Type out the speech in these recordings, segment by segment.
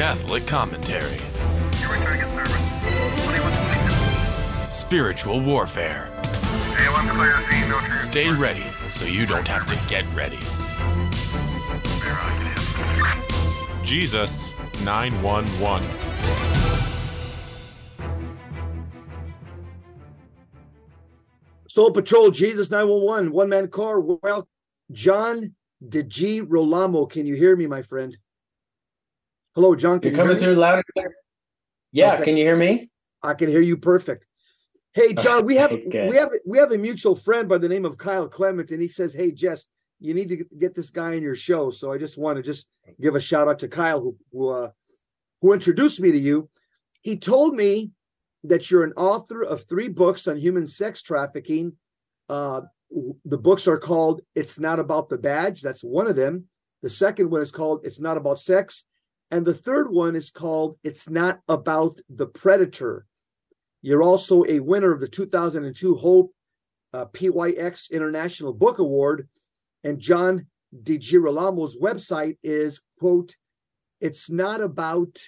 Catholic commentary, spiritual warfare. Stay ready so you don't have to get ready. Jesus 911. Soul Patrol, Jesus 911, one man car. Well, John DiGirolamo, can you hear me, my friend? Hello, John. Can You're you coming through loud and clear. Yeah, okay. can you hear me? I can hear you perfect. Hey, John, we have we have we have a mutual friend by the name of Kyle Clement, and he says, "Hey, Jess, you need to get this guy in your show." So I just want to just give a shout out to Kyle who who, uh, who introduced me to you. He told me that you're an author of three books on human sex trafficking. Uh, the books are called "It's Not About the Badge." That's one of them. The second one is called "It's Not About Sex," and the third one is called "It's Not About the Predator." You're also a winner of the 2002 Hope uh, PYX International Book Award. And John DiGirolamo's website is, quote, it's not about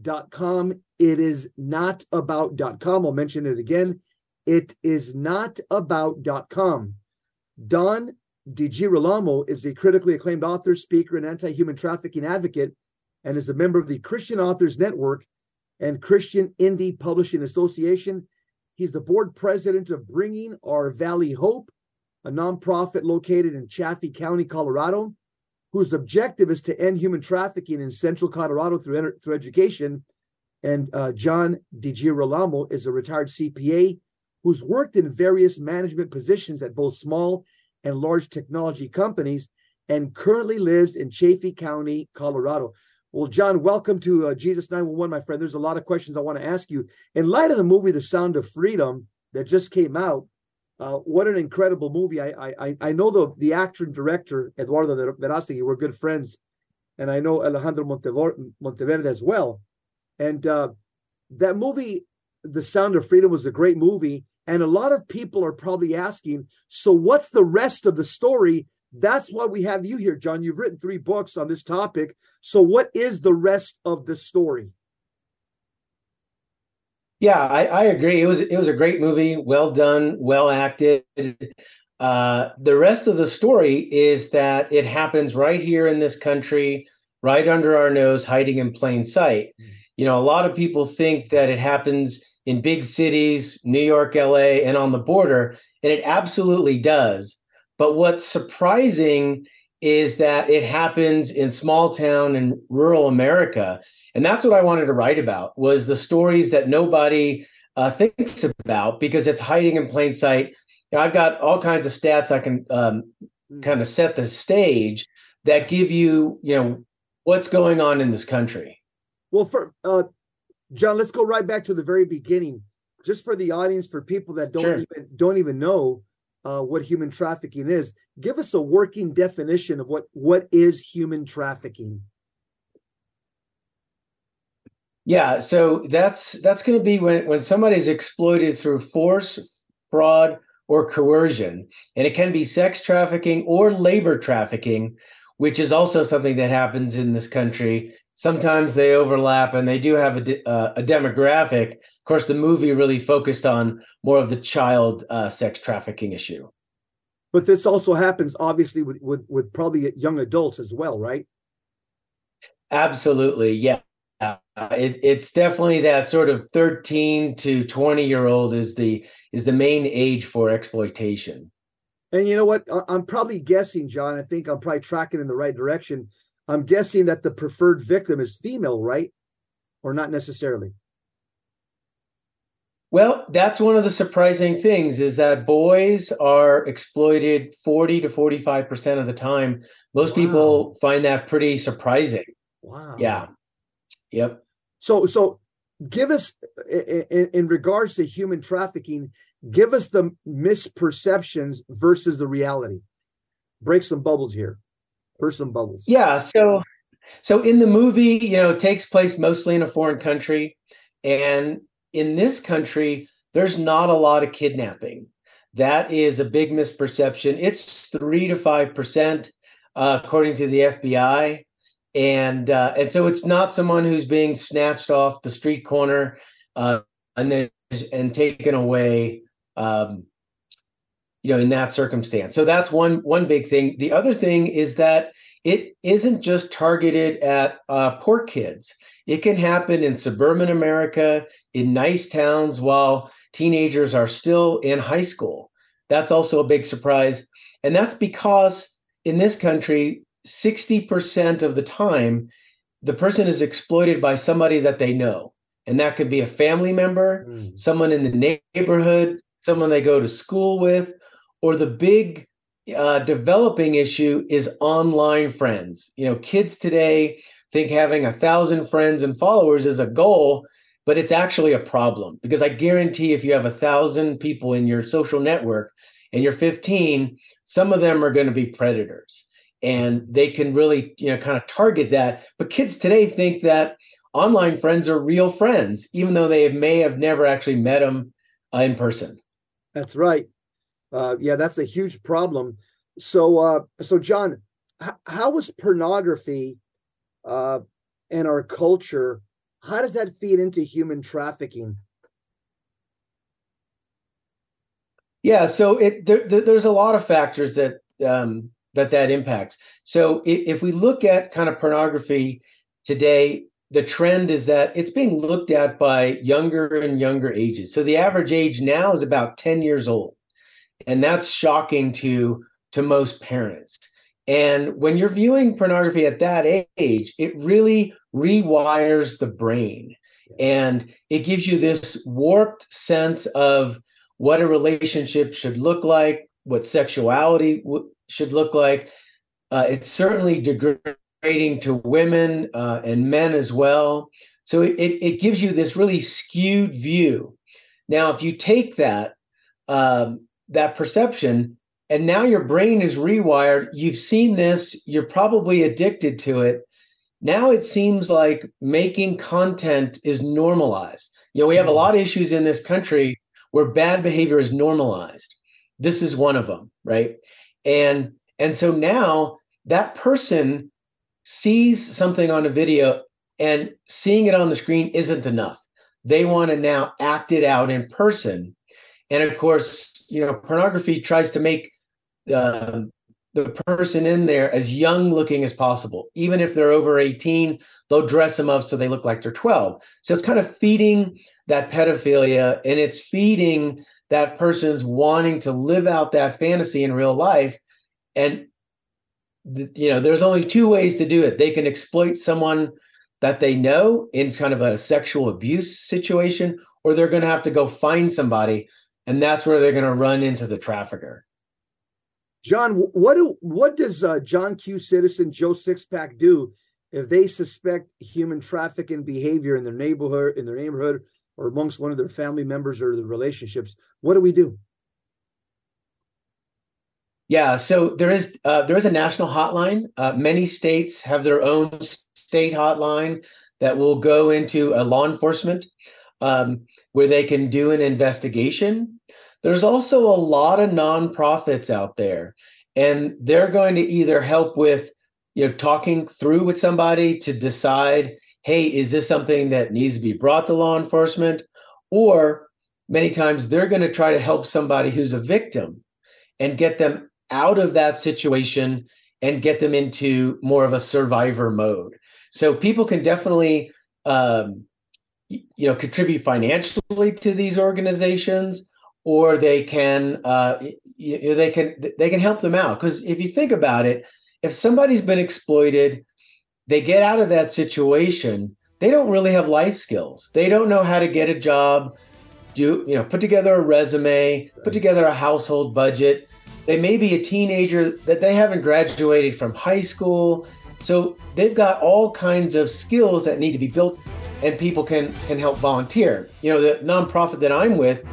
dot com. It is not about dot com. I'll mention it again. It is not about dot com. John DiGirolamo is a critically acclaimed author, speaker, and anti human trafficking advocate, and is a member of the Christian Authors Network and Christian Indie Publishing Association. He's the board president of Bringing Our Valley Hope, a nonprofit located in Chaffee County, Colorado, whose objective is to end human trafficking in central Colorado through, through education. And uh, John DiGirolamo is a retired CPA who's worked in various management positions at both small and large technology companies and currently lives in Chaffee County, Colorado. Well, John, welcome to uh, Jesus 911, my friend. There's a lot of questions I want to ask you. In light of the movie The Sound of Freedom that just came out, uh, what an incredible movie. I, I I know the, the actor and director, Eduardo Verástegui, we're good friends. And I know Alejandro Monteverde as well. And uh, that movie, The Sound of Freedom, was a great movie. And a lot of people are probably asking, so what's the rest of the story that's why we have you here, John. You've written three books on this topic. So, what is the rest of the story? Yeah, I, I agree. It was it was a great movie, well done, well acted. Uh, the rest of the story is that it happens right here in this country, right under our nose, hiding in plain sight. You know, a lot of people think that it happens in big cities, New York, LA, and on the border, and it absolutely does. But what's surprising is that it happens in small town and rural America. And that's what I wanted to write about was the stories that nobody uh, thinks about because it's hiding in plain sight. You know, I've got all kinds of stats I can um, hmm. kind of set the stage that give you, you know, what's going on in this country. Well, for uh, John, let's go right back to the very beginning, just for the audience, for people that don't sure. even don't even know uh, what human trafficking is. Give us a working definition of what what is human trafficking. Yeah, so that's that's going to be when when somebody's exploited through force, fraud, or coercion, and it can be sex trafficking or labor trafficking, which is also something that happens in this country. Sometimes they overlap, and they do have a, uh, a demographic Of course, the movie really focused on more of the child uh, sex trafficking issue. But this also happens, obviously, with, with with probably young adults as well, right? Absolutely, yeah. Uh, it, it's definitely that sort of 13 to 20 year old is the is the main age for exploitation. And you know what? I'm probably guessing, John. I think I'm probably tracking in the right direction. I'm guessing that the preferred victim is female, right? Or not necessarily. Well, that's one of the surprising things is that boys are exploited 40 to 45% of the time. Most wow. people find that pretty surprising. Wow. Yeah. Yep. So so give us in, in regards to human trafficking, give us the misperceptions versus the reality. Break some bubbles here. Some bubbles. Yeah, so so in the movie, you know, it takes place mostly in a foreign country and in this country, there's not a lot of kidnapping. That is a big misperception. It's three to five percent, uh, according to the FBI. and uh, and so it's not someone who's being snatched off the street corner uh, and then and taken away um, you know in that circumstance. So that's one one big thing. The other thing is that it isn't just targeted at uh, poor kids. It can happen in suburban america in nice towns while teenagers are still in high school. That's also a big surprise. And that's because in this country 60% of the time the person is exploited by somebody that they know. And that could be a family member mm. someone in the neighborhood someone they go to school with or the big uh, developing issue is online friends. You know, kids today think having a thousand friends and followers is a goal, but it's actually a problem because I guarantee if you have a thousand people in your social network and you're 15, some of them are going to be predators and they can really, you know, kind of target that. But kids today think that online friends are real friends, even though they may have never actually met them uh, in person. That's right. Uh, yeah, that's a huge problem. So, uh, so John, h- how is pornography uh, and our culture? How does that feed into human trafficking? Yeah, so it there, there's a lot of factors that um, that that impacts. So if, if we look at kind of pornography today, the trend is that it's being looked at by younger and younger ages. So the average age now is about 10 years old and that's shocking to to most parents. And when you're viewing pornography at that age it really rewires the brain. And it gives you this warped sense of what a relationship should look like what sexuality w- should look like. Uh, it's certainly degrading to women uh, and men as well. So it, it gives you this really skewed view. Now if you take that um, that perception and now your brain is rewired. You've seen this. You're probably addicted to it. Now it seems like making content is normalized. You know we have a mm-hmm. lot of issues in this country where bad behavior is normalized. This is one of them right? And and so now that person sees something on a video and seeing it on the screen isn't enough. They want to now act it out in person. And of course you know, pornography tries to make uh, the person in there as young looking as possible. Even if they're over 18, they'll dress them up so they look like they're 12. So it's kind of feeding that pedophilia and it's feeding that person's wanting to live out that fantasy in real life. And, you know, there's only two ways to do it. They can exploit someone that they know in kind of a sexual abuse situation, or they're going to have to go find somebody and that's where they're going to run into the trafficker. John, what do what does uh, John Q. Citizen Joe Sixpack do if they suspect human trafficking behavior in their neighborhood, in their neighborhood, or amongst one of their family members or the relationships? What do we do? Yeah, so there is uh, there is a national hotline. Uh, many states have their own state hotline that will go into a law enforcement um, where they can do an investigation there's also a lot of nonprofits out there, and they're going to either help with you know talking through with somebody to decide, hey, is this something that needs to be brought to law enforcement, or many times they're going to try to help somebody who's a victim and get them out of that situation and get them into more of a survivor mode. So people can definitely um, you know contribute financially to these organizations or they can uh, you know, they can they can help them out. Because if you think about it if somebody's been exploited they get out of that situation they don't really have life skills. They don't know how to get a job do you know put together a resume put together a household budget. They may be a teenager that they haven't graduated from high school. So they've got all kinds of skills that need to be built and people can can help volunteer. You know the nonprofit that i'm with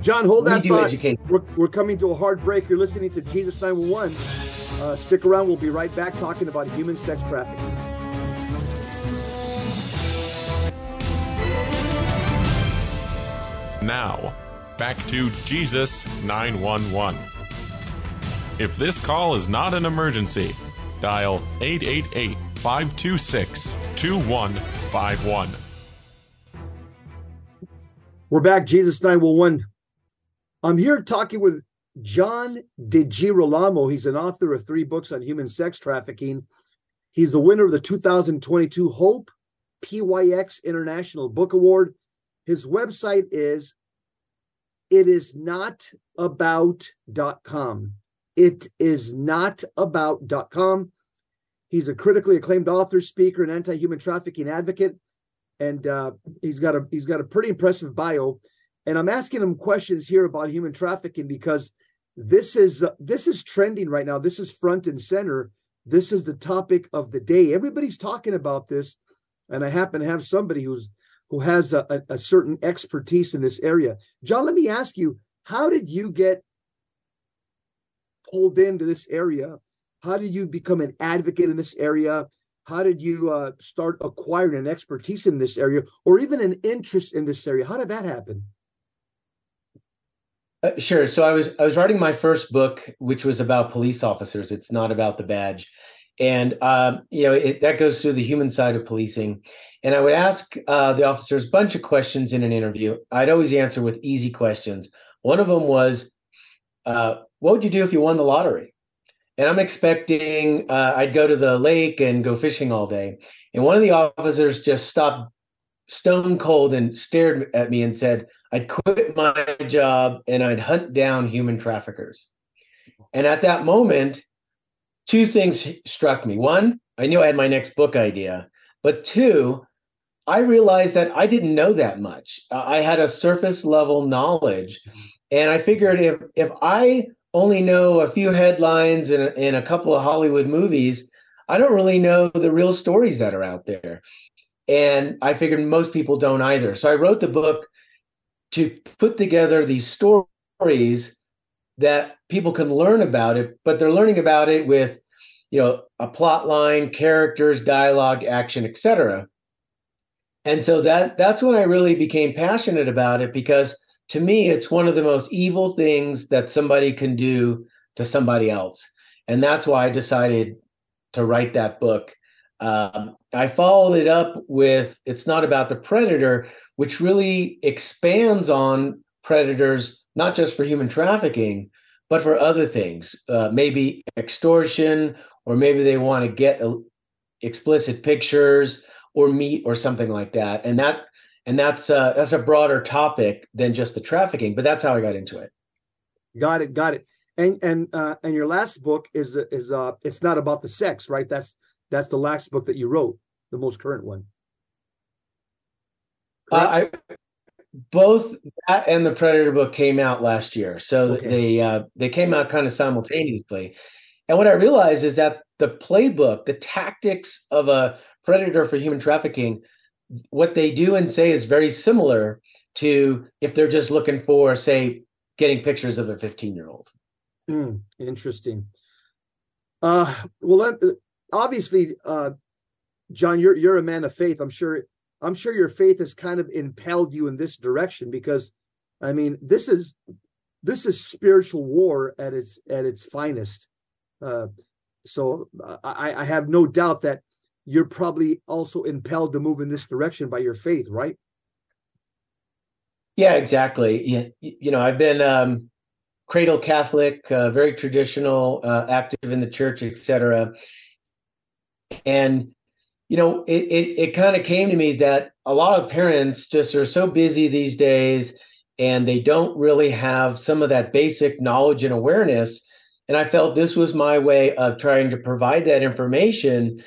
John, hold we that thought. Educate. We're, we're coming to a hard break. You're listening to Jesus 911. Uh, stick around. We'll be right back talking about human sex trafficking. Now, back to Jesus 911. If this call is not an emergency, dial 888 526 2151. We're back, Jesus 911. I'm here talking with John DiGirolamo. He's an author of three books on human sex trafficking. He's the winner of the 2022 Hope PYX International Book Award. His website is it is not about.com. It is not about.com. He's a critically acclaimed author, speaker, and anti-human trafficking advocate, and uh, he's got a he's got a pretty impressive bio. And I'm asking him questions here about human trafficking because this is uh, this is trending right now. This is front and center. This is the topic of the day. Everybody's talking about this, and I happen to have somebody who's who has a, a, a certain expertise in this area. John, let me ask you: How did you get pulled into this area? How did you become an advocate in this area? How did you uh, start acquiring an expertise in this area, or even an interest in this area? How did that happen? Uh, sure. So I was I was writing my first book, which was about police officers. It's not about the badge, and um, you know it, that goes through the human side of policing. And I would ask uh, the officers a bunch of questions in an interview. I'd always answer with easy questions. One of them was, uh, "What would you do if you won the lottery?" And I'm expecting uh, I'd go to the lake and go fishing all day. And one of the officers just stopped stone cold and stared at me and said, I'd quit my job and I'd hunt down human traffickers. And at that moment, two things struck me. One, I knew I had my next book idea. But two, I realized that I didn't know that much. I had a surface level knowledge. And I figured if if I only know a few headlines and in a couple of Hollywood movies, I don't really know the real stories that are out there. And I figured most people don't either. So I wrote the book to put together these stories that people can learn about it, but they're learning about it with, you know, a plot line, characters, dialogue, action, etc. And so that that's when I really became passionate about it because to me it's one of the most evil things that somebody can do to somebody else. And that's why I decided to write that book. Um, I followed it up with It's Not About the Predator, which really expands on predators, not just for human trafficking, but for other things, uh, maybe extortion, or maybe they want to get a, explicit pictures or meat or something like that. And that and that's uh, that's a broader topic than just the trafficking. But that's how I got into it. Got it. Got it. And and uh, and your last book is is uh it's not about the sex, right? That's that's the last book that you wrote, the most current one. Uh, I both that and the Predator book came out last year, so okay. they uh, they came out kind of simultaneously. And what I realized is that the playbook, the tactics of a predator for human trafficking, what they do and say is very similar to if they're just looking for, say, getting pictures of a 15 year old. Mm, interesting. Uh, well, obviously, uh, John, you're you're a man of faith. I'm sure I'm sure your faith has kind of impelled you in this direction because, I mean, this is this is spiritual war at its at its finest. Uh, so I, I have no doubt that you're probably also impelled to move in this direction by your faith, right? Yeah, exactly. You, you know, I've been um, cradle Catholic, uh, very traditional, uh, active in the church, etc. And you know, it it, it kind of came to me that a lot of parents just are so busy these days and they don't really have some of that basic knowledge and awareness. And I felt this was my way of trying to provide that information.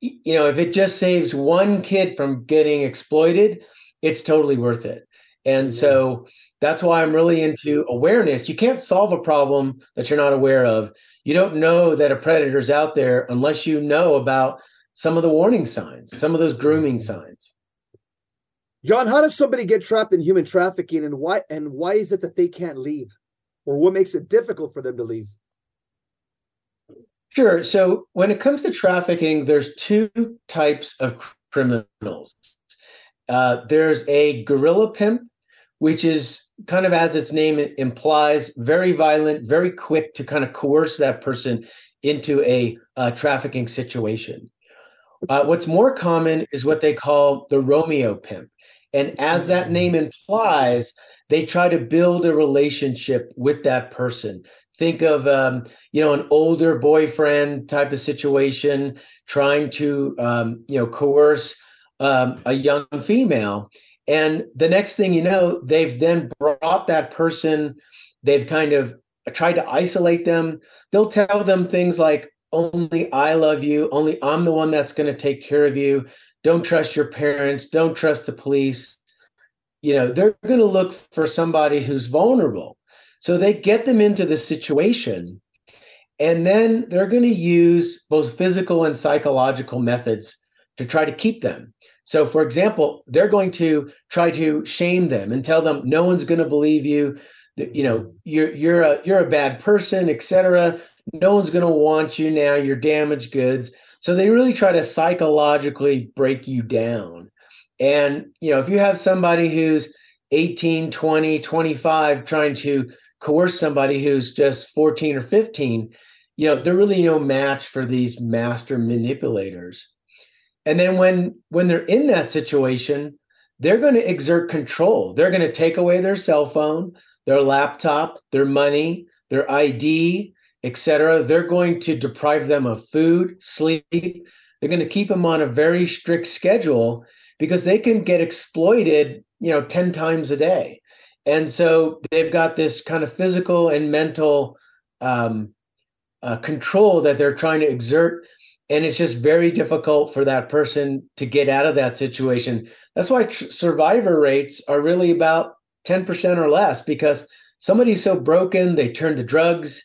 You know, if it just saves one kid from getting exploited, it's totally worth it. And so that's why I'm really into awareness. You can't solve a problem that you're not aware of. You don't know that a predator's out there unless you know about some of the warning signs, some of those grooming signs. John, how does somebody get trapped in human trafficking and why and why is it that they can't leave? Or what makes it difficult for them to leave? Sure. So when it comes to trafficking, there's two types of criminals. Uh, there's a guerrilla pimp, which is kind of as its name implies, very violent, very quick to kind of coerce that person into a, a trafficking situation. Uh, what's more common is what they call the Romeo pimp. And as that name implies, they try to build a relationship with that person. Think of um, you know an older boyfriend type of situation, trying to um, you know coerce um, a young female, and the next thing you know, they've then brought that person. They've kind of tried to isolate them. They'll tell them things like, "Only I love you. Only I'm the one that's going to take care of you. Don't trust your parents. Don't trust the police." you know they're going to look for somebody who's vulnerable so they get them into the situation and then they're going to use both physical and psychological methods to try to keep them so for example they're going to try to shame them and tell them no one's going to believe you. That you know you're you're a you're a bad person etc no one's going to want you now. You're damaged goods. So they really try to psychologically break you down. And, you know, if you have somebody who's 18, 20, 25 trying to coerce somebody who's just 14 or 15, you know, they're really no match for these master manipulators. And then when when they're in that situation, they're going to exert control. They're going to take away their cell phone, their laptop, their money, their ID, etc. They're going to deprive them of food, sleep. They're going to keep them on a very strict schedule because they can get exploited, you know, 10 times a day. And so they've got this kind of physical and mental um, uh, control that they're trying to exert. And it's just very difficult for that person to get out of that situation. That's why tr- survivor rates are really about 10% or less because somebody's so broken, they turn to drugs.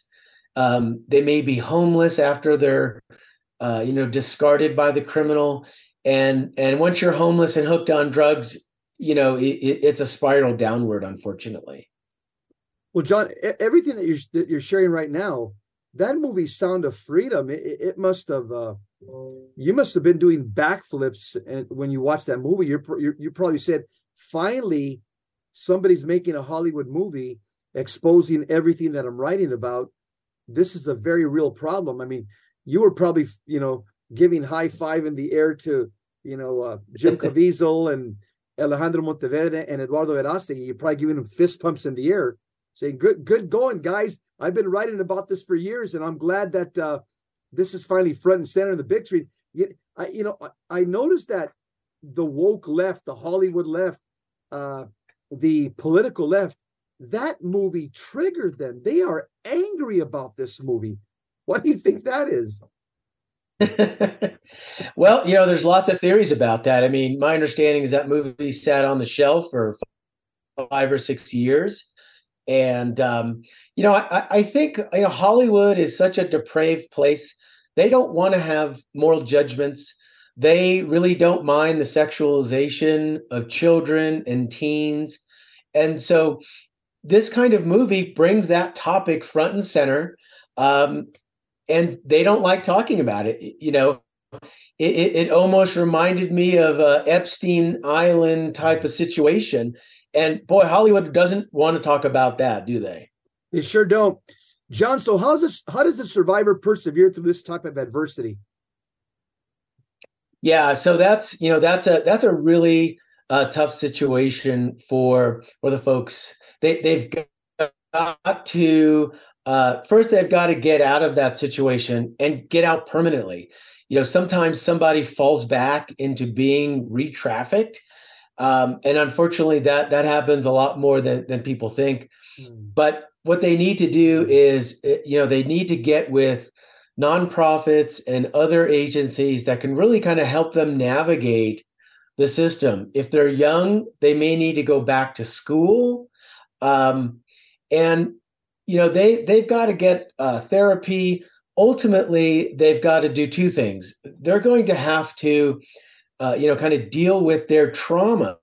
Um, they may be homeless after they're, uh, you know, discarded by the criminal and and once you're homeless and hooked on drugs you know it, it's a spiral downward unfortunately well john everything that you're that you're sharing right now that movie sound of freedom it, it must have uh, you must have been doing backflips and when you watch that movie. You're, you're you probably said finally somebody's making a hollywood movie exposing everything that i'm writing about. This is a very real problem. I mean you were probably you know giving high five in the air to you know, uh, Jim Caviezel and Alejandro Monteverde and Eduardo Verástegui, you're probably giving them fist pumps in the air, saying, "Good, good going, guys. I've been writing about this for years, and I'm glad that uh, this is finally front and center in the big screen." You, I, you know, I, I noticed that the woke left, the Hollywood left, uh, the political left, that movie triggered them. They are angry about this movie. What do you think that is? well, you know, there's lots of theories about that. I mean, my understanding is that movie sat on the shelf for five or six years. And, um, you know, I, I think, you know, Hollywood is such a depraved place. They don't want to have moral judgments. They really don't mind the sexualization of children and teens. And so this kind of movie brings that topic front and center. Um, and they don't like talking about it. You know, it, it, almost reminded me of a Epstein Island type of situation. And boy, Hollywood doesn't want to talk about that, do they? They sure don't. John, so how does this, how does the survivor persevere through this type of adversity? Yeah, so that's you know that's a that's a really uh, tough situation for for the folks. They they've got to uh, first they've got to get out of that situation and get out permanently. You know, sometimes somebody falls back into being re-trafficked, um, and unfortunately, that that happens a lot more than than people think. Mm. But what they need to do is, eh, you know, they need to get with nonprofits and other agencies that can really kind of help them navigate the system. If they're young, they may need to go back to school. Um, and you know they they've got to get uh, therapy ultimately they've got to do two things they're going to have to uh, you know kind of deal with their trauma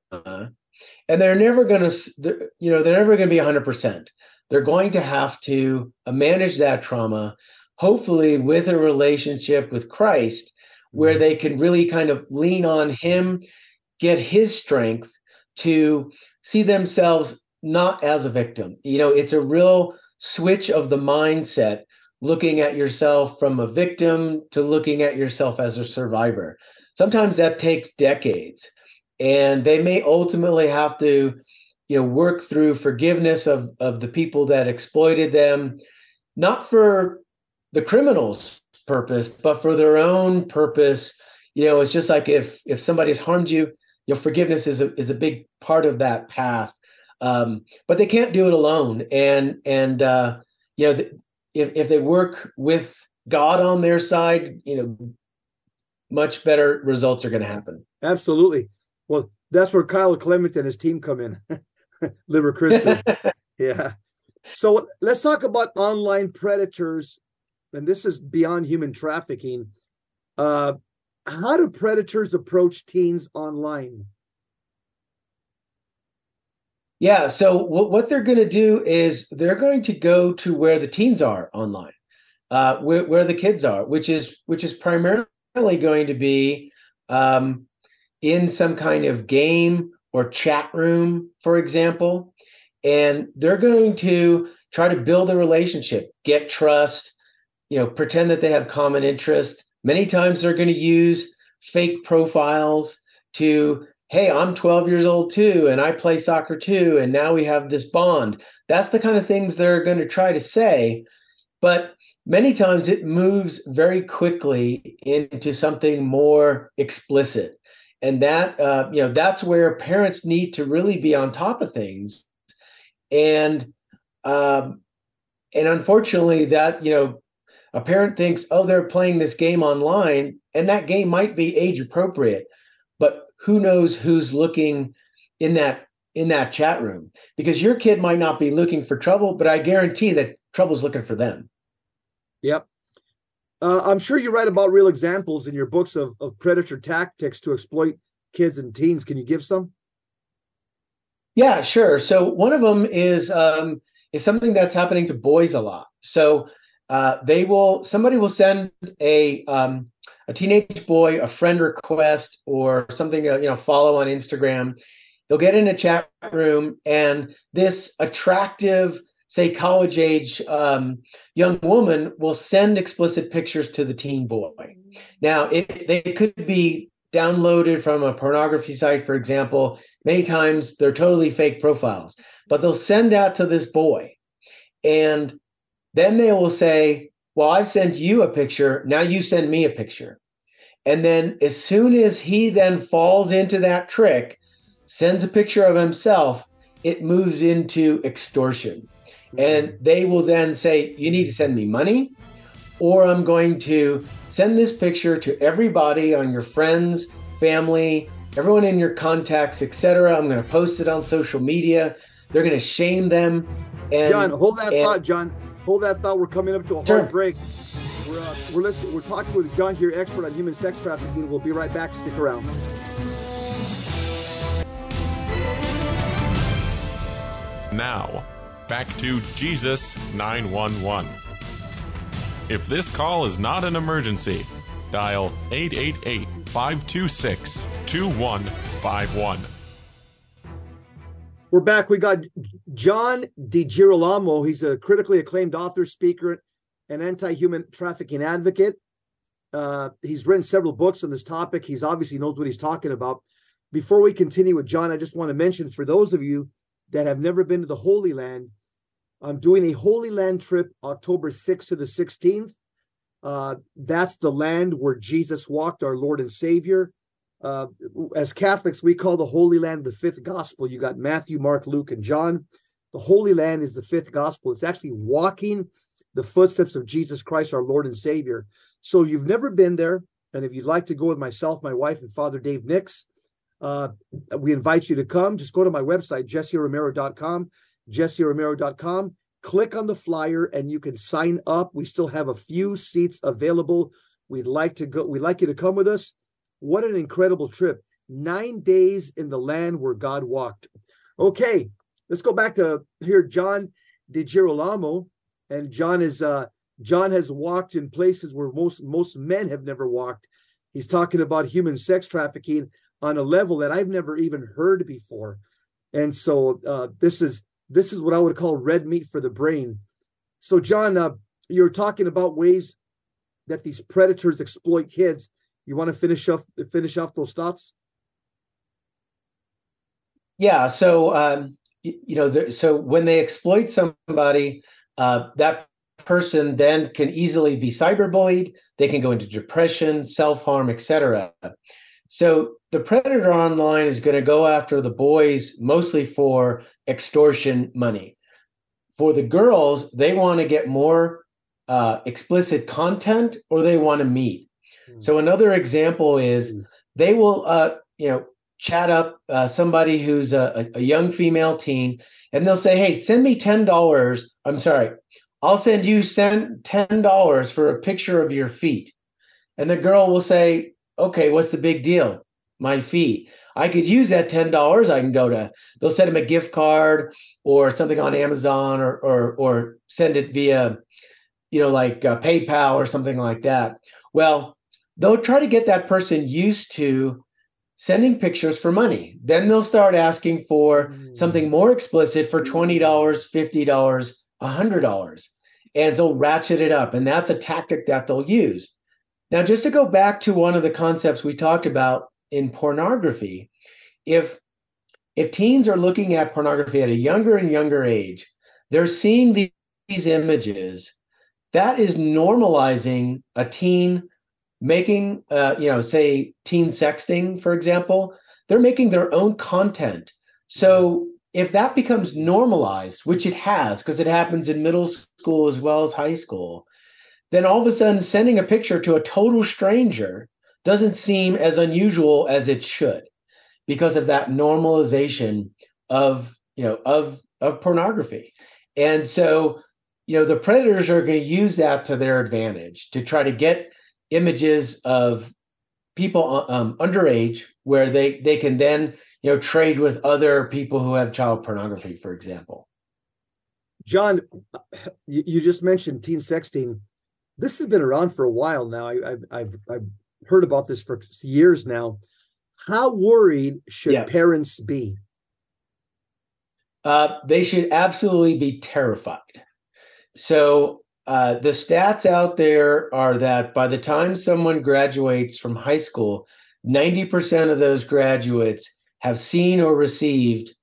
and they're never going to you know they're never going to be 100% they're going to have to uh, manage that trauma hopefully with a relationship with christ where mm-hmm. they can really kind of lean on him get his strength to see themselves not as a victim you know it's a real switch of the mindset, looking at yourself from a victim to looking at yourself as a survivor. Sometimes that takes decades. And they may ultimately have to, you know, work through forgiveness of, of the people that exploited them, not for the criminals' purpose, but for their own purpose. You know, it's just like if if somebody's harmed you, you know, forgiveness is a is a big part of that path. Um, but they can't do it alone. And and uh, you know, if if they work with God on their side, you know, much better results are going to happen. Absolutely. Well, that's where Kyle Clement and his team come in. Liber Christi. yeah. So let's talk about online predators, and this is beyond human trafficking. Uh, how do predators approach teens online? Yeah, so w- what they're going to do is they're going to go to where the teens are online, uh, where, where the kids are, which is which is primarily going to be um, in some kind of game or chat room, for example, and they're going to try to build a relationship, get trust, you know, pretend that they have common interest. Many times they're going to use fake profiles to hey, I'm 12 years old too, and I play soccer too, and now we have this bond. That's the kind of things they're going to try to say. But many times it moves very quickly into something more explicit. And that, uh, you know, that's where parents need to really be on top of things. And, um, and unfortunately, that, you know, a parent thinks, oh, they're playing this game online, and that game might be age appropriate. But who knows who's looking in that in that chat room because your kid might not be looking for trouble but i guarantee that trouble's looking for them yep. Uh, i'm sure you write about real examples in your books of, of predator tactics to exploit kids and teens. Can you give some? Yeah sure. So one of them is um, is something that's happening to boys a lot. So uh, they will somebody will send a um, a teenage boy a friend request or something uh, you know follow on Instagram. They'll get in a chat room and this attractive say college age um, young woman will send explicit pictures to the teen boy. Now it, they could be downloaded from a pornography site, for example. Many times they're totally fake profiles, but they'll send that to this boy. And then they will say, Well, I've sent you a picture. Now you send me a picture. And then as soon as he then falls into that trick, sends a picture of himself, it moves into extortion. And they will then say, You need to send me money, or I'm going to send this picture to everybody on your friends, family, everyone in your contacts, etc. I'm going to post it on social media. They're going to shame them. And, John, hold that and, thought, John hold that thought. We're coming up to a sure. hard break. We're, uh, we're listening. We're talking with John here, expert on human sex trafficking. We'll be right back. Stick around. Now, back to Jesus 911. If this call is not an emergency, dial 888 526 2151. We're back. We got John DiGirolamo. He's a critically acclaimed author, speaker, and anti-human trafficking advocate. Uh, he's written several books on this topic. He's obviously knows what he's talking about. Before we continue with John, I just want to mention for those of you that have never been to the Holy Land, I'm doing a Holy Land trip October 6th to the 16th. Uh, that's the land where Jesus walked, our Lord and Savior uh, as Catholics, we call the Holy Land the fifth gospel. You got Matthew, Mark, Luke, and John. The Holy Land is the fifth gospel. It's actually walking the footsteps of Jesus Christ, our Lord and Savior. So you've never been there. And if you'd like to go with myself, my wife, and Father Dave Nix, uh, we invite you to come. Just go to my website, jesseromero.com, jesseromero.com. Click on the flyer and you can sign up. We still have a few seats available. We'd like to go. We'd like you to come with us. What an incredible trip. Nine days in the land where God walked. Okay, let's go back to here, John DiGirolamo. And John is uh John has walked in places where most most men have never walked. He's talking about human sex trafficking on a level that I've never even heard before. And so uh, this is this is what I would call red meat for the brain. So John, uh, you're talking about ways that these predators exploit kids You want to finish off finish off those thoughts? Yeah. So um, you, you know, so when they exploit somebody, uh, that person then can easily be cyberbullied. They can go into depression, self harm, etc. So the predator online is going to go after the boys mostly for extortion money. For the girls, they want to get more uh, explicit content or they want to meet. Mm. So another example is mm. they will, uh, you know, chat up uh, somebody who's a, a young female teen, and they'll say, "Hey, send me ten dollars. I'm sorry, I'll send you send ten dollars for a picture of your feet." And the girl will say, "Okay, what's the big deal? My feet." I could use that ten dollars. I can go to they'll send him a gift card or something on Amazon or or or send it via, you know, like uh, PayPal or something like that. Well, they'll try to get that person used to sending pictures for money. Then they'll start asking for mm. something more explicit for $20, $50, a $100. And they'll ratchet it up. And that's a tactic that they'll use. Now, just to go back to one of the concepts we talked about in pornography, if if teens are looking at pornography at a younger and younger age, they're seeing these, these images. That is normalizing a teen making uh, you know say teen sexting for example they're making their own content so if that becomes normalized which it has because it happens in middle school as well as high school then all of a sudden sending a picture to a total stranger doesn't seem as unusual as it should because of that normalization of you know of of pornography. And so you know the predators are going to use that to their advantage to try to get images of people um, underage where they they can then you know trade with other people who have child pornography for example. John you, you just mentioned teen sexting. This has been around for a while now. I, have I've i've heard about this for years now how worried should yeah. parents be uh, they should absolutely be terrified so uh, the stats out there are that by the time someone graduates from high school, 90% of those graduates have seen or received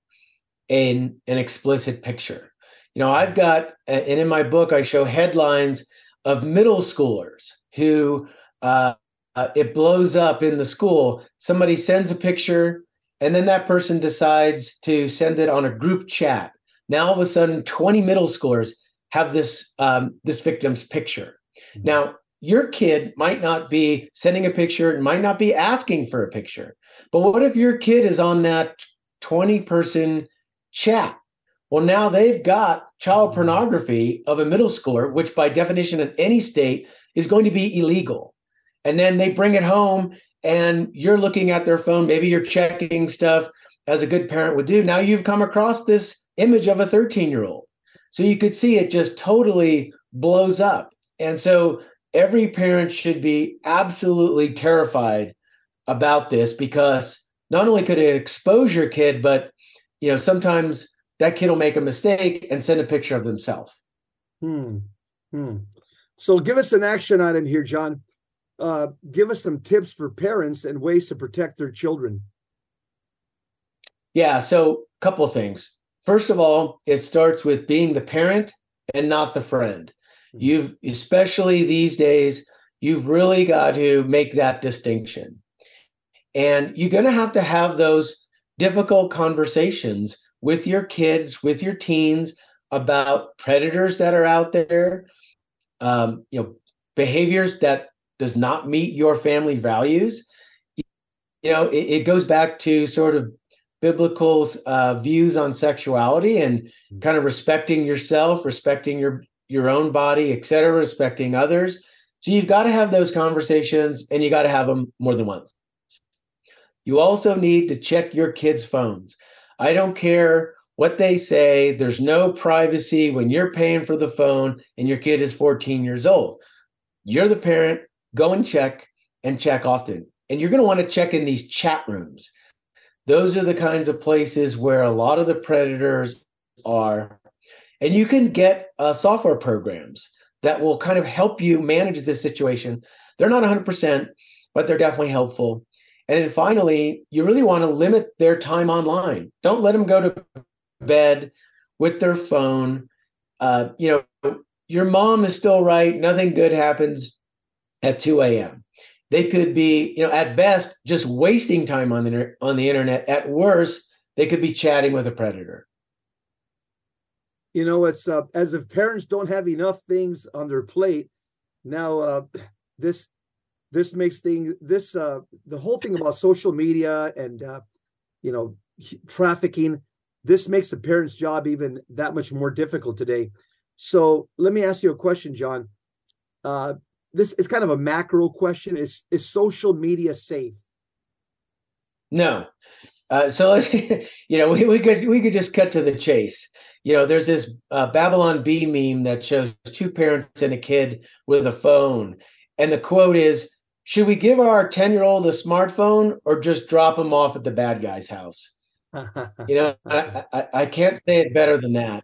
an, an explicit picture. You know, I've got, and in my book, I show headlines of middle schoolers who uh, uh, it blows up in the school. Somebody sends a picture, and then that person decides to send it on a group chat. Now, all of a sudden, 20 middle schoolers have this um, this victim's picture. Mm-hmm. Now, your kid might not be sending a picture and might not be asking for a picture. But what if your kid is on that 20 person chat? Well, now they've got child mm-hmm. pornography of a middle schooler, which by definition in any state is going to be illegal. And then they bring it home and you're looking at their phone. Maybe you're checking stuff as a good parent would do. Now you've come across this image of a 13 year old. So you could see it just totally blows up. And so every parent should be absolutely terrified about this because not only could it expose your kid, but you know, sometimes that kid will make a mistake and send a picture of themselves. Hmm. Hmm. So give us an action item here, John. Uh, give us some tips for parents and ways to protect their children. Yeah. So a couple of things. First of all, it starts with being the parent and not the friend. Hmm. You've, especially these days, you've really got to make that distinction. And you're going to have to have those difficult conversations with your kids, with your teens about predators that are out there, um, you know, behaviors that does not meet your family values. You know, it, it goes back to sort of biblical uh, views on sexuality and mm-hmm. kind of respecting yourself, respecting your your own body, etc., respecting others. So you've got to have those conversations, and you got to have them more than once. You also need to check your kids' phones. I don't care what they say. There's no privacy when you're paying for the phone and your kid is 14 years old. You're the parent. Go and check and check often. And you're going to want to check in these chat rooms those are the kinds of places where a lot of the predators are. And you can get uh, software programs that will kind of help you manage this situation. They're not 100%, but they're definitely helpful. And then finally, you really want to limit their time online. Don't let them go to bed with their phone. Uh, you know, your mom is still right. Nothing good happens at 2 a.m. They could be, you know, at best, just wasting time on the on the internet. At worst, they could be chatting with a predator. You know, it's uh, as if parents don't have enough things on their plate. Now, uh, this this makes things this uh, the whole thing about social media and uh, you know trafficking. This makes the parents' job even that much more difficult today. So let me ask you a question, John. Uh, this is kind of a macro question. Is is social media safe? No. Uh, so you know, we, we could we could just cut to the chase. You know, there's this uh, Babylon Bee meme that shows two parents and a kid with a phone, and the quote is, "Should we give our ten year old a smartphone or just drop him off at the bad guy's house?" you know, I, I, I can't say it better than that.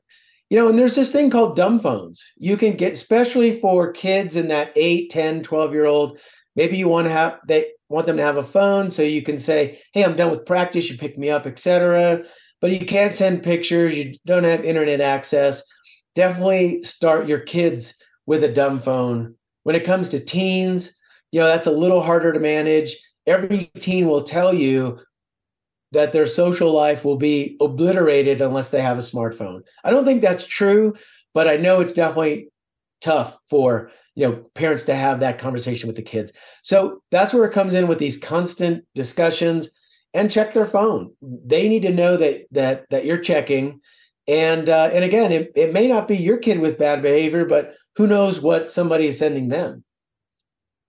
You know, and there's this thing called dumb phones. You can get, especially for kids in that 8, 10, 12 year old, maybe you want to have, they want them to have a phone so you can say, hey, I'm done with practice, you pick me up, etc. But you can't send pictures, you don't have internet access. Definitely start your kids with a dumb phone. When it comes to teens, you know, that's a little harder to manage. Every teen will tell you that their social life will be obliterated unless they have a smartphone. I don't think that's true, but I know it's definitely tough for you know parents to have that conversation with the kids. So that's where it comes in with these constant discussions and check their phone. They need to know that that that you're checking. And uh, and again, it, it may not be your kid with bad behavior, but who knows what somebody is sending them.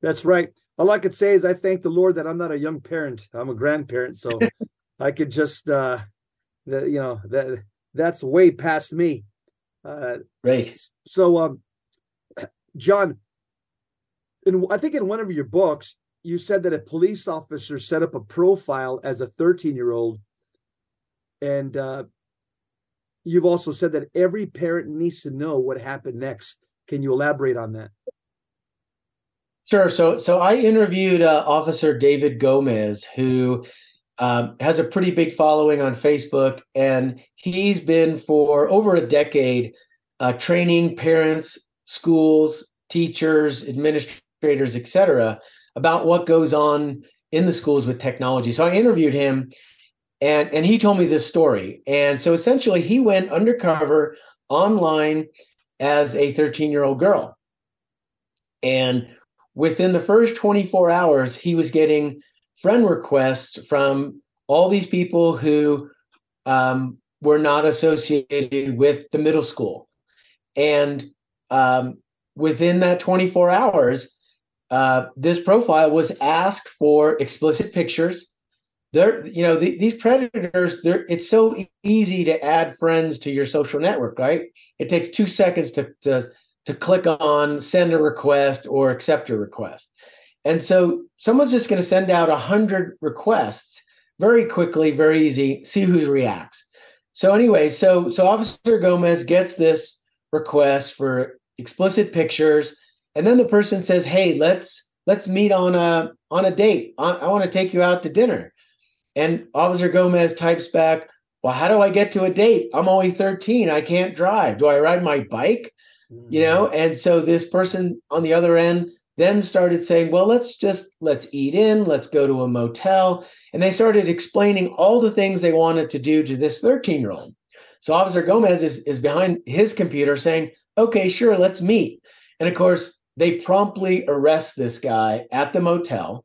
That's right. All I could say is I thank the Lord that I'm not a young parent. I'm a grandparent. So I could just uh the you know that that's way past me. Uh right. So um John, in I think in one of your books, you said that a police officer set up a profile as a 13 year old. And uh you've also said that every parent needs to know what happened next. Can you elaborate on that? Sure. So, so I interviewed uh, Officer David Gomez, who um, has a pretty big following on Facebook, and he's been for over a decade uh, training parents, schools, teachers, administrators, etc., about what goes on in the schools with technology. So I interviewed him, and and he told me this story. And so essentially, he went undercover online as a 13 year old girl, and within the first 24 hours, he was getting friend requests from all these people who um, were not associated with the middle school. And um, within that 24 hours, uh, this profile was asked for explicit pictures. They're, you know, the, these predators, it's so easy to add friends to your social network, right? It takes two seconds to, to, to click on send a request or accept a request. And so someone's just going to send out 100 requests very quickly, very easy, see who reacts. So anyway, so so Officer Gomez gets this request for explicit pictures, and then the person says, "Hey, let's let's meet on a on a date. I, I want to take you out to dinner." And Officer Gomez types back, "Well, how do I get to a date? I'm only 13. I can't drive. Do I ride my bike?" You hmm. know, and so this person on the other end then started saying, well, let's just let's eat in, let's go to a motel. And they started explaining all the things they wanted to do to this 13 year old. So Officer Gomez is, is behind his computer saying, okay, sure, let's meet. And of course, they promptly arrest this guy at the motel.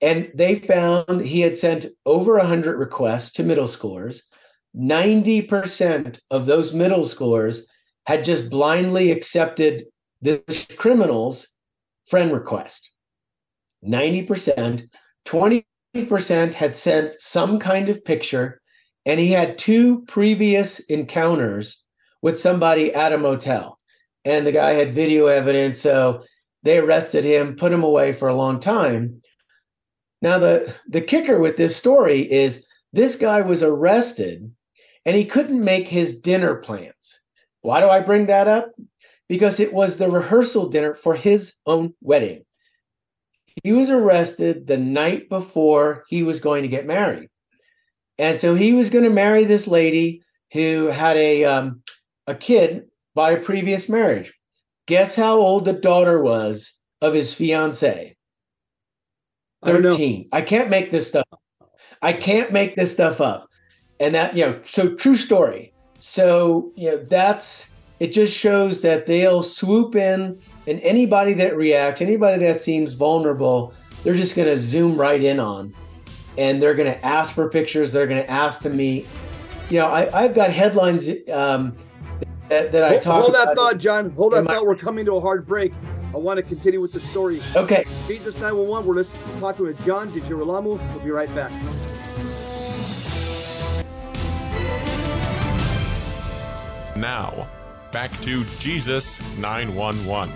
And they found he had sent over 100 requests to middle schoolers. 90% of those middle schoolers had just blindly accepted this criminal's friend request. 90%, 20% had sent some kind of picture, and he had two previous encounters with somebody at a motel. And the guy had video evidence, so they arrested him, put him away for a long time. Now, the, the kicker with this story is this guy was arrested and he couldn't make his dinner plans. Why do I bring that up? Because it was the rehearsal dinner for his own wedding. he was arrested the night before he was going to get married. And so he was going to marry this lady who had a um, a kid by a previous marriage. Guess how old the daughter was of his fiance? 13. I, I can't make this stuff up. I can't make this stuff up. And that, you know, so true story. So, you know, that's it just shows that they'll swoop in and anybody that reacts, anybody that seems vulnerable, they're just going to zoom right in on. And they're going to ask for pictures. They're going to ask to meet. You know, I, have got headlines um, that, that I hold, talk Hold that thought, John. Hold that thought. We're coming to a hard break. I want to continue with the story. Okay. Jesus 911. We're listening, talking with John DiGirolamo. We'll be right back. Now, back to Jesus 911.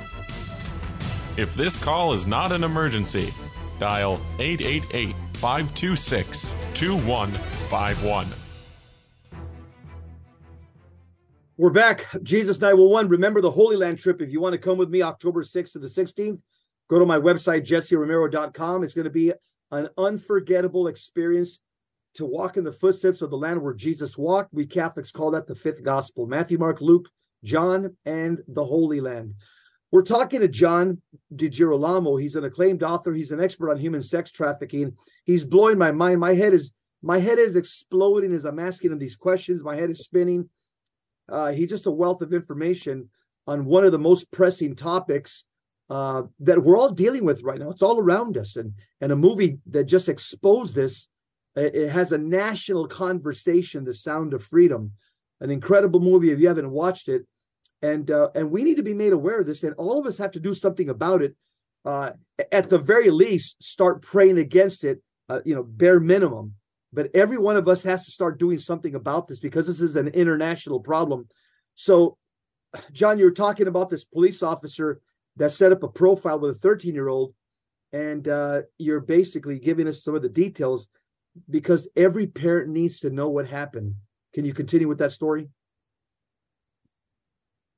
If this call is not an emergency, dial 888 526 2151. We're back. Jesus 911. Remember the Holy Land trip. If you want to come with me October 6th to the 16th, go to my website, jesseromero.com. It's going to be an unforgettable experience to walk in the footsteps of the land where Jesus walked. We Catholics call that the fifth gospel Matthew, Mark, Luke, John, and the Holy Land. We're talking to John DiGirolamo. He's an acclaimed author. He's an expert on human sex trafficking. He's blowing my mind. My head is my head is exploding as I'm asking him these questions. My head is spinning. Uh, he's just a wealth of information on one of the most pressing topics uh, that we're all dealing with right now. It's all around us, and and a movie that just exposed this it has a national conversation, The Sound of Freedom, an incredible movie. If you haven't watched it, and uh, and we need to be made aware of this, and all of us have to do something about it. Uh, at the very least, start praying against it. Uh, you know, bare minimum. But every one of us has to start doing something about this because this is an international problem. So, John, you were talking about this police officer that set up a profile with a 13 year old, and uh, you're basically giving us some of the details because every parent needs to know what happened. Can you continue with that story?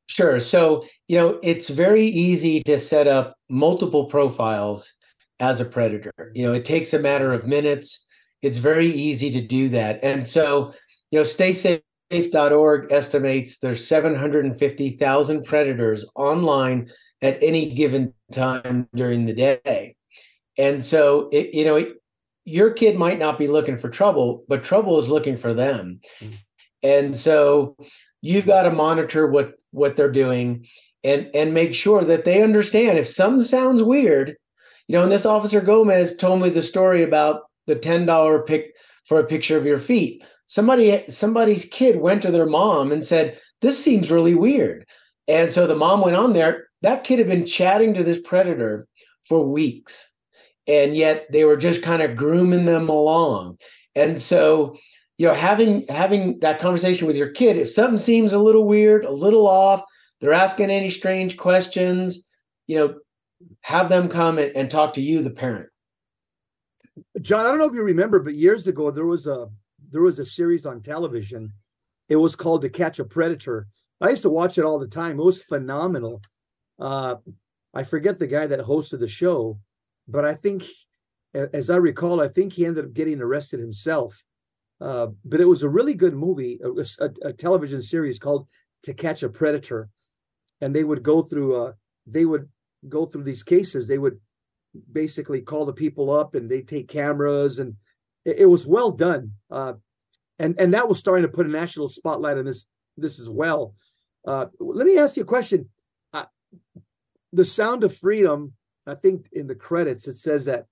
Sure. So, you know, it's very easy to set up multiple profiles as a predator. You know, it takes a matter of minutes. It's very easy to do that. And so, you know, staysafe.org estimates there's 750,000 predators online at any given time during the day. And so, it, you know, it, your kid might not be looking for trouble, but trouble is looking for them. Mm-hmm. And so you've got to monitor what what they're doing and and make sure that they understand if something sounds weird. You know, and this officer Gomez told me the story about the $10 pick for a picture of your feet. Somebody somebody's kid went to their mom and said, "This seems really weird." And so the mom went on there. That kid had been chatting to this predator for weeks and yet they were just kind of grooming them along. And so, you know, having having that conversation with your kid, if something seems a little weird, a little off, they're asking any strange questions, you know, have them come and, and talk to you, the parent. John, I don't know if you remember, but years ago there was a there was a series on television. It was called To Catch a Predator. I used to watch it all the time. It was phenomenal. Uh, I forget the guy that hosted the show, but I think, as I recall, I think he ended up getting arrested himself. Uh, but it was a really good movie, a, a, television series called To Catch a Predator, and they would go through. Uh, they would go through these cases. They would basically call the people up, and they take cameras, and it, it was well done. Uh, and and that was starting to put a national spotlight on this this as well. Uh, let me ask you a question. The Sound of Freedom I think in the credits it says that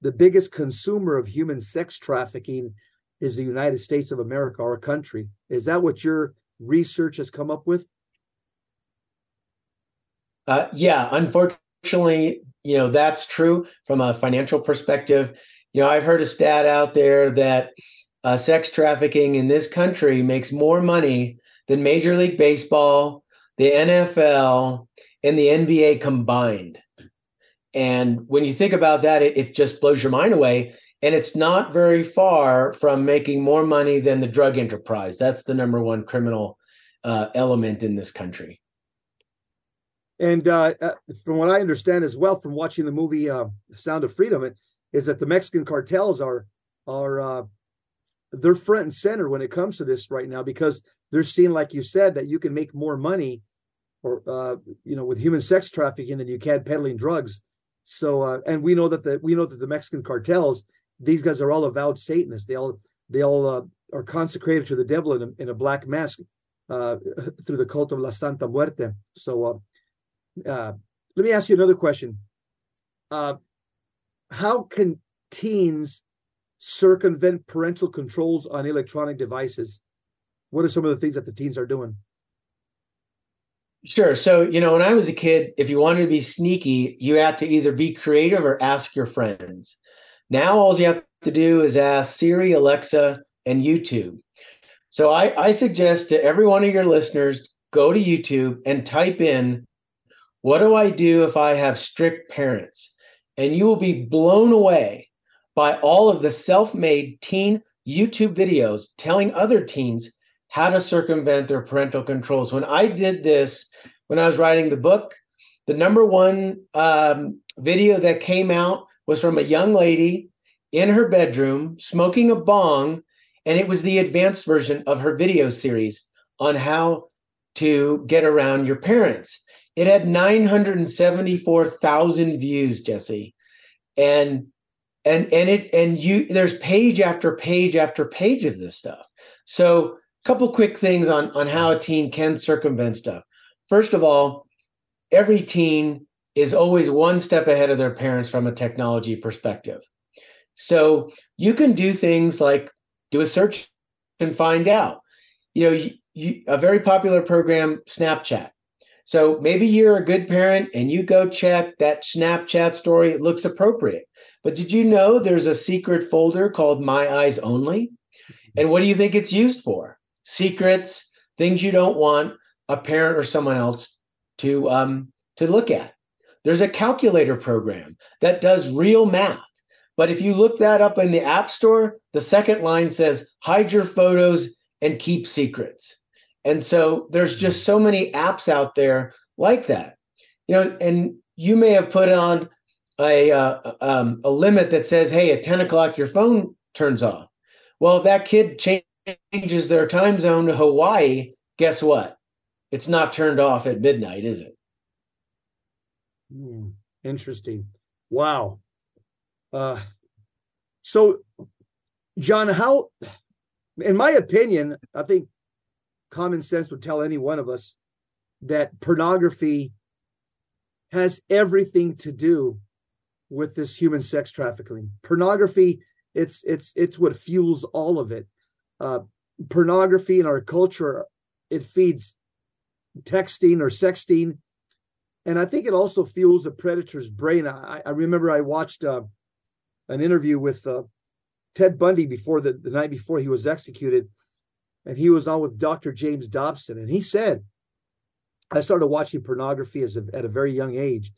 the biggest consumer of human sex trafficking is the United States of America, our country. Is that what your research has come up with? Uh, yeah, unfortunately, you know that's true from a financial perspective. You know, I've heard a stat out there that uh, sex trafficking in this country makes more money than Major League Baseball, the NFL, and the NBA combined. And when you think about that, it, it just blows your mind away. And it's not very far from making more money than the drug enterprise. That's the number one criminal uh, element in this country. And uh, uh, from what I understand as well, from watching the movie uh, Sound of Freedom, it, is that the Mexican cartels are are uh, they're front and center when it comes to this right now because they're seeing, like you said, that you can make more money, or uh, you know, with human sex trafficking than you can peddling drugs. So, uh, and we know that the we know that the Mexican cartels, these guys are all avowed Satanists. They all they all uh, are consecrated to the devil in a, in a black mass uh, through the cult of La Santa Muerte. So, uh, uh, let me ask you another question. Uh, how can teens circumvent parental controls on electronic devices? What are some of the things that the teens are doing? Sure. So, you know, when I was a kid, if you wanted to be sneaky, you had to either be creative or ask your friends. Now, all you have to do is ask Siri, Alexa, and YouTube. So, I, I suggest to every one of your listeners go to YouTube and type in, What do I do if I have strict parents? And you will be blown away by all of the self made teen YouTube videos telling other teens how to circumvent their parental controls. When I did this, when I was writing the book, the number one um, video that came out was from a young lady in her bedroom smoking a bong, and it was the advanced version of her video series on how to get around your parents. It had 974,000 views, Jesse. And and and it and you there's page after page after page of this stuff so a couple quick things on on how a teen can circumvent stuff first of all every teen is always one step ahead of their parents from a technology perspective so you can do things like do a search and find out you know you, you, a very popular program snapchat so maybe you're a good parent and you go check that snapchat story it looks appropriate but did you know there's a secret folder called My Eyes Only? And what do you think it's used for? Secrets, things you don't want a parent or someone else to um, to look at. There's a calculator program that does real math. But if you look that up in the App Store, the second line says hide your photos and keep secrets. And so there's just so many apps out there like that. You know, and you may have put on a uh, um, a limit that says, "Hey, at ten o'clock your phone turns off." Well, if that kid changes their time zone to Hawaii, guess what? It's not turned off at midnight, is it? Hmm, interesting. Wow. Uh, so, John, how, in my opinion, I think common sense would tell any one of us that pornography has everything to do with this human sex trafficking. Pornography, it's it's it's what fuels all of it. Uh, pornography in our culture, it feeds texting or sexting, and I think it also fuels the predator's brain. I, I remember I watched uh, an interview with uh, Ted Bundy before the, the night before he was executed, and he was on with Dr. James Dobson, and he said, I started watching pornography as a, at a very young age,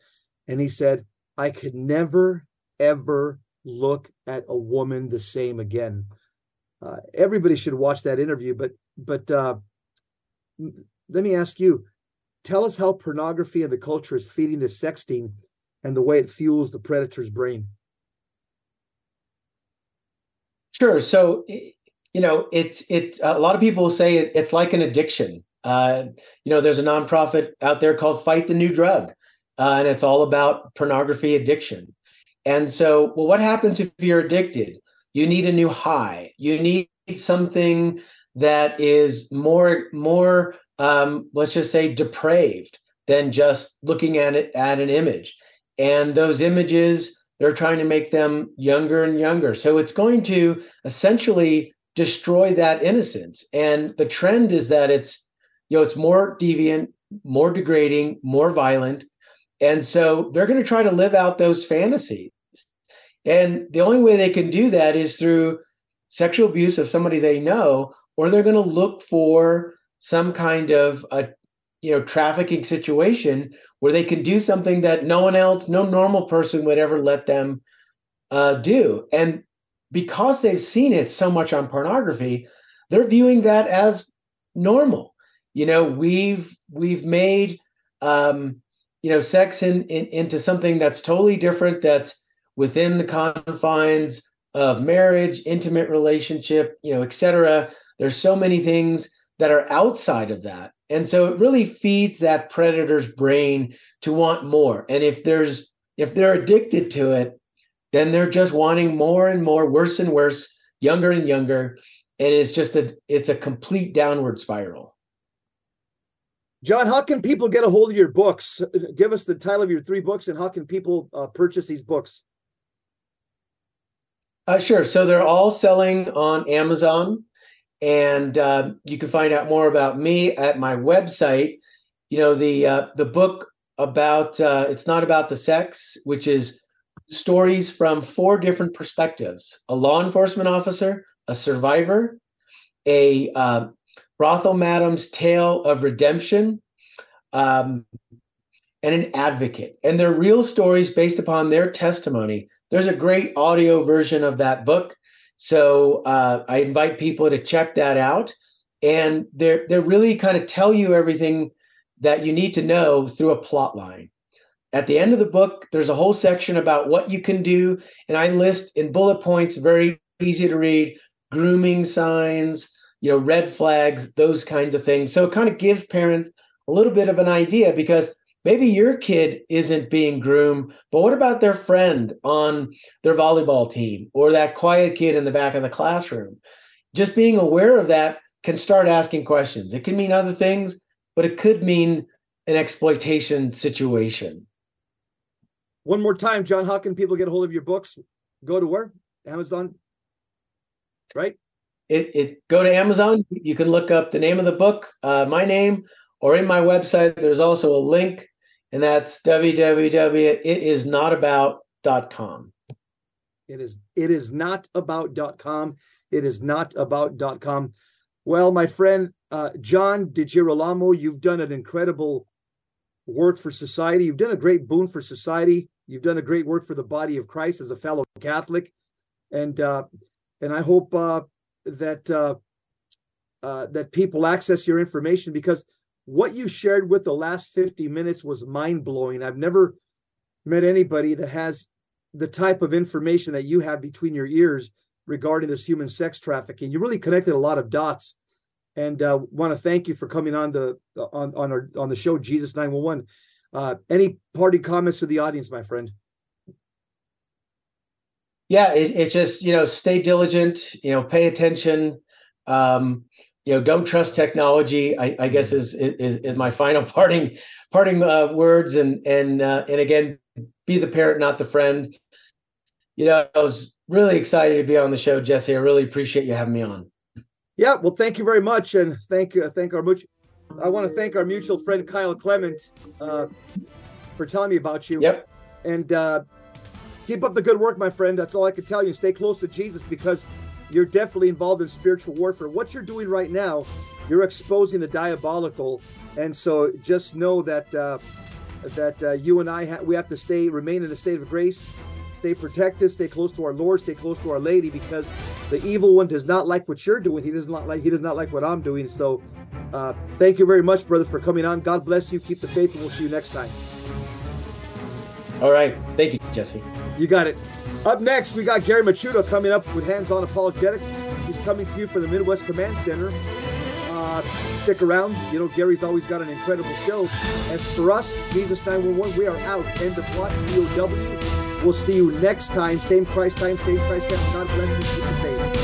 and he said I could never, ever look at a woman the same again. Uh, everybody should watch that interview, but but uh, let me ask you: tell us how pornography and the culture is feeding the sexting and the way it fuels the predator's brain. Sure. So you know, it's it. A lot of people say it's like an addiction. Uh, you know, there's a nonprofit out there called Fight the New Drug, uh, and it's all about pornography addiction. And so, well, what happens if you're addicted? You need a new high. You need something that is more more um, let's just say depraved than just looking at it at an image. And those images, they're trying to make them younger and younger. So it's going to essentially destroy that innocence. And the trend is that it's you know it's more deviant, more degrading, more violent, and so they're going to try to live out those fantasies. And the only way they can do that is through sexual abuse of somebody they know, or they're going to look for some kind of a you know trafficking situation where they can do something that no one else, no normal person would ever let them uh, do. And because they've seen it so much on pornography, they're viewing that as normal. You know, we've we've made um, you know sex in, in, into something that's totally different that's within the confines of marriage intimate relationship you know etc there's so many things that are outside of that and so it really feeds that predator's brain to want more and if there's if they're addicted to it then they're just wanting more and more worse and worse younger and younger and it's just a it's a complete downward spiral John, how can people get a hold of your books? Give us the title of your three books and how can people uh, purchase these books? Uh, sure. So they're all selling on Amazon, and uh, you can find out more about me at my website. You know the uh, the book about uh, it's not about the sex, which is stories from four different perspectives: a law enforcement officer, a survivor, a uh, Brothel Madam's Tale of Redemption, um, and an advocate. And they're real stories based upon their testimony. There's a great audio version of that book. So uh, I invite people to check that out. And they're, they're really kind of tell you everything that you need to know through a plot line. At the end of the book, there's a whole section about what you can do. And I list in bullet points, very easy to read, grooming signs, you know, red flags, those kinds of things. So it kind of gives parents a little bit of an idea because maybe your kid isn't being groomed, but what about their friend on their volleyball team or that quiet kid in the back of the classroom? Just being aware of that can start asking questions. It can mean other things, but it could mean an exploitation situation. One more time, John, how can people get a hold of your books? Go to where? Amazon, right? it, it go to Amazon. You can look up the name of the book, uh, my name, or in my website. There's also a link, and that's www.itisnotabout.com. It is it is not about.com. It is not about.com. Well, my friend uh, John DiGirolamo, you've done an incredible work for society. You've done a great boon for society. You've done a great work for the body of Christ as a fellow Catholic, and uh, and I hope uh, that uh, uh, that people access your information because what you shared with the last 50 minutes was mind blowing. I've never met anybody that has the type of information that you have between your ears regarding this human sex trafficking. You really connected a lot of dots, and uh, want to thank you for coming on the on on our on the show Jesus 911. Uh, any party comments to the audience, my friend? yeah, it, it's just you know stay diligent, you know, pay attention. Um, you know, don't trust technology. I, I guess is, is is my final parting parting uh, words. And and uh, and again, be the parent, not the friend. You know, I was really excited to be on the show, Jesse. I really appreciate you having me on. Yeah, well, thank you very much, and thank uh, thank our mutual. I want to thank our mutual friend Kyle Clement uh, for telling me about you. Yep. And uh, keep up the good work, my friend. That's all I can tell you. Stay close to Jesus because you're definitely involved in spiritual warfare. What you're doing right now, you're exposing the diabolical, and so just know that uh, that uh, you and I ha- we have to stay remain in a state of grace, stay protected, stay close to our Lord, stay close to our Lady, because the evil one does not like what you're doing. He does not like he does not like what I'm doing. So, uh, thank you very much, brother, for coming on. God bless you. Keep the faith, and we'll see you next time. All right. Thank you, Jesse. You got it. Up next, we got Gary Michuta coming up with Hands On Apologetics. He's coming to you from the Midwest Command Center. Uh, stick around. You know, Gary's always got an incredible show. As for us, Jesus 911, we are out. End of plot, POW. We'll see you next time. Same Christ time, same Christ time. God bless you.